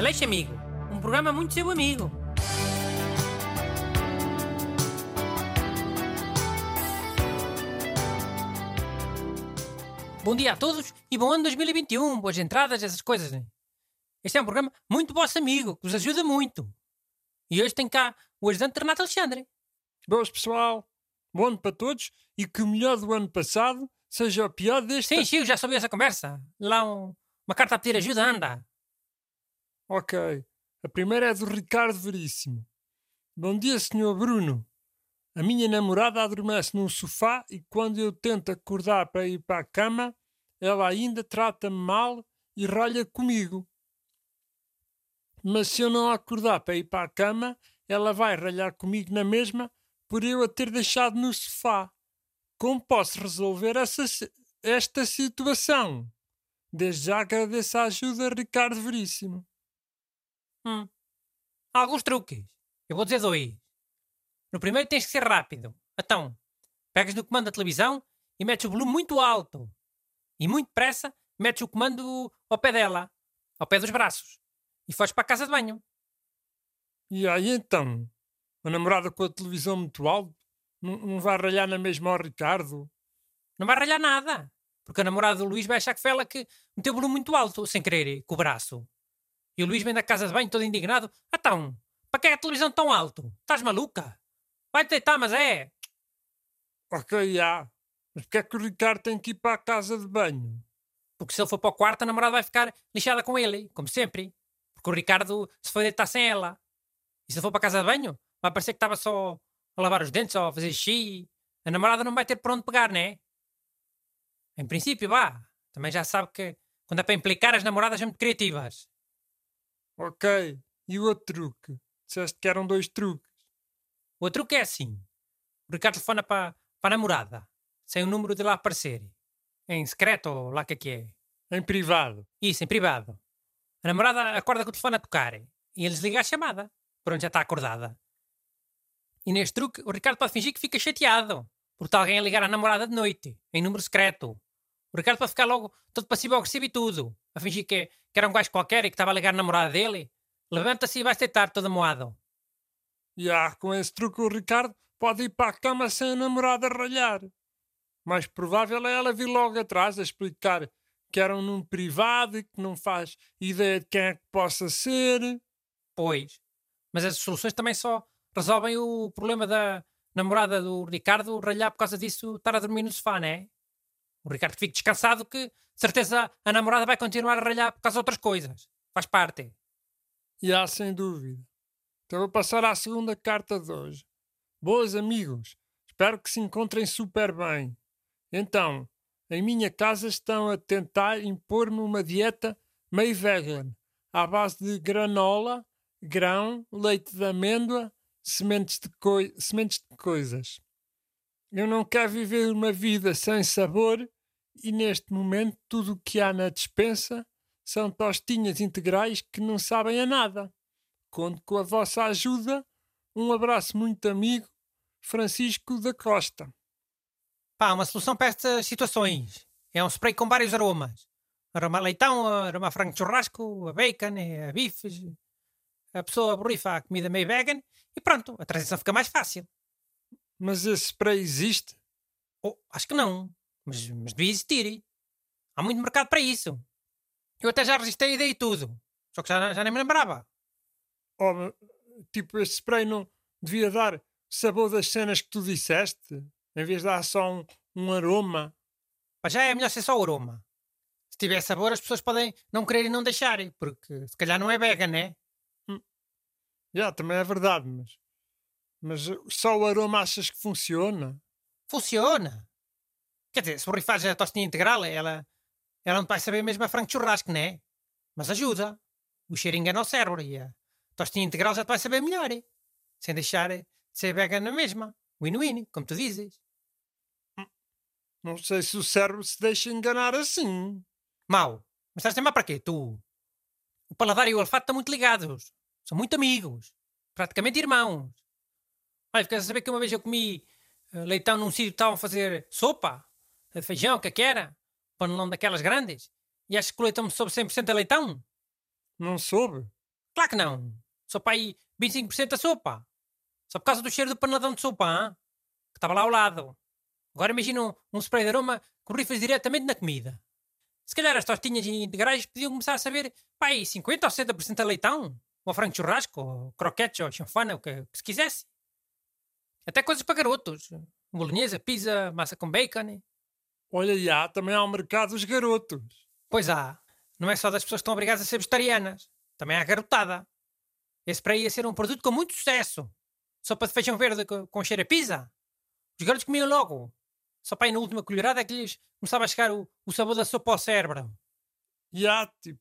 Aleixo Amigo, um programa muito seu amigo. Bom dia a todos e bom ano 2021, boas entradas, essas coisas. Né? Este é um programa muito vosso amigo, que vos ajuda muito. E hoje tem cá o ajudante Renato Alexandre. Boas, pessoal. Bom ano para todos e que o melhor do ano passado seja o pior deste. Sim, Chico, já soube essa conversa. Lá um- uma carta a pedir ajuda, anda. Ok. A primeira é do Ricardo Veríssimo. Bom dia, senhor Bruno. A minha namorada adormece num sofá e quando eu tento acordar para ir para a cama, ela ainda trata-me mal e ralha comigo. Mas se eu não acordar para ir para a cama, ela vai ralhar comigo na mesma por eu a ter deixado no sofá. Como posso resolver essa, esta situação? Desde já agradeço a ajuda, Ricardo Veríssimo. Hum. Há alguns truques. Eu vou dizer dois. No primeiro tens que ser rápido. Então, pegas no comando da televisão e metes o volume muito alto. E muito depressa metes o comando ao pé dela, ao pé dos braços. E foges para a casa de banho. E aí então? A namorada com a televisão muito alto? Não, não vai ralhar na mesma ao Ricardo? Não vai ralhar nada. Porque a namorada do Luís vai achar que foi ela que meteu o volume muito alto, sem querer, com o braço. E o Luís vem da casa de banho todo indignado. Então, para que é a televisão tão alto? Estás maluca? Vai te deitar, mas é. Ok, já. Mas porque é que o Ricardo tem que ir para a casa de banho? Porque se ele for para o quarto, a namorada vai ficar lixada com ele, como sempre. Porque o Ricardo se foi deitar sem ela. E se ele for para a casa de banho, vai parecer que estava só a lavar os dentes ou a fazer xixi. A namorada não vai ter por onde pegar, né? Em princípio, vá. Também já sabe que quando é para implicar, as namoradas são muito criativas. Ok. E o outro truque? Disseste que eram dois truques. O outro truque é assim. O Ricardo telefona para, a namorada, sem o número de lá aparecer. Em secreto, ou lá que é que é. Em privado. Isso, em privado. A namorada acorda com o telefone a tocar e ele desliga a chamada. Pronto, já está acordada. E neste truque, o Ricardo pode fingir que fica chateado por estar alguém a ligar à namorada de noite, em número secreto. O Ricardo pode ficar logo todo passivo-agressivo e tudo, a fingir que, que era um gajo qualquer e que estava a ligar à namorada dele. Levanta-se e vai deitar todo amoado. Já, com esse truque o Ricardo pode ir para a cama sem a namorada ralhar. Mais provável é ela vir logo atrás a explicar que eram num privado e que não faz ideia de quem é que possa ser. Pois. Mas as soluções também só resolvem o problema da namorada do Ricardo ralhar por causa disso estar a dormir no sofá, não é? O Ricardo fica descansado que, de certeza, a namorada vai continuar a ralhar por causa de outras coisas. Faz parte. Já, sem dúvida. Então vou passar à segunda carta de hoje. Boas amigos, espero que se encontrem super bem. Então, em minha casa estão a tentar impor-me uma dieta meio vegan, à base de granola, grão, leite de amêndoa, sementes de, coi sementes de coisas. Eu não quero viver uma vida sem sabor e neste momento tudo o que há na despensa são tostinhas integrais que não sabem a nada. Conto com a vossa ajuda. Um abraço muito amigo, Francisco da Costa. Pá, uma solução para estas situações. É um spray com vários aromas. Aroma leitão, aroma frango churrasco, a bacon, a bifes. A pessoa borrifa a comida meio vegan e pronto, a transição fica mais fácil. Mas esse spray existe? Oh, acho que não, mas, mas devia existir. Há muito mercado para isso. Eu até já registrei e tudo, só que já, já nem me lembrava. Oh, tipo, esse spray não devia dar sabor das cenas que tu disseste? Em vez de dar só um, um aroma? Mas já é melhor ser só o aroma. Se tiver sabor, as pessoas podem não querer e não deixarem, porque se calhar não é vegan, né? Já, também é verdade, mas... Mas só o aroma achas que funciona? Funciona. Quer dizer, se borrifares a tostinha integral, ela, ela não vai saber mesmo a frango de churrasco, né? Mas ajuda. O cheiro engana o cérebro e a tostinha integral já te vai saber melhor. eh? Sem deixar de ser vegan na mesma. Win-win, como tu dizes. Não sei se o cérebro se deixa enganar assim. Mau. Mas estás a chamar para quê, tu? O paladar e o olfato estão muito ligados. São muito amigos. Praticamente irmãos. Olha, a saber que uma vez eu comi eh, leitão num sítio que estavam a fazer sopa de feijão, o que é que era? Panelão daquelas grandes. E achas que o leitão me soube 100% a leitão? Não soube? Claro que não. Só para aí 25% da sopa. Só por causa do cheiro do paneladão de sopa, hein? que estava lá ao lado. Agora imagina um, um spray de aroma com rifas diretamente na comida. Se calhar as tostinhas integrais podiam começar a saber, pá, aí 50 ou 60% a leitão, ou frango churrasco, ou croquetes, ou chanfana, o que, que se quisesse. Até coisas para garotos. Bolonhesa, pizza, massa com bacon. Olha, já, também há um mercado dos garotos. Pois há. Não é só das pessoas que estão obrigadas a ser vegetarianas. Também há garotada. Esse para aí ia ser um produto com muito sucesso. Sopa de feijão verde com, cheiro a pizza. Os garotos comiam logo. Só para aí na última colherada é que lhes começava a chegar o, o sabor da sopa ao cérebro. Já, tipo,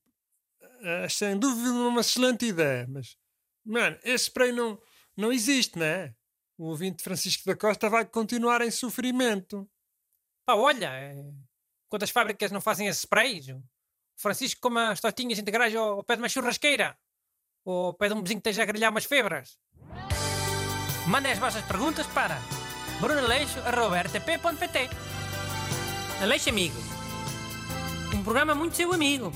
é sem dúvida uma excelente ideia, mas, mano, esse spray não, não existe, não é? O ouvinte Francisco da Costa vai continuar em sofrimento. Pá, olha, é... quantas fábricas não fazem esses sprays? O Francisco come as tostinhas integrais ao, ao pé de uma churrasqueira. Ou ao pé de um vizinho que esteja a grelhar umas febras. Mandem as vossas perguntas para brunaleixo.rtp.pt Aleixo Amigo. Um programa muito seu amigo.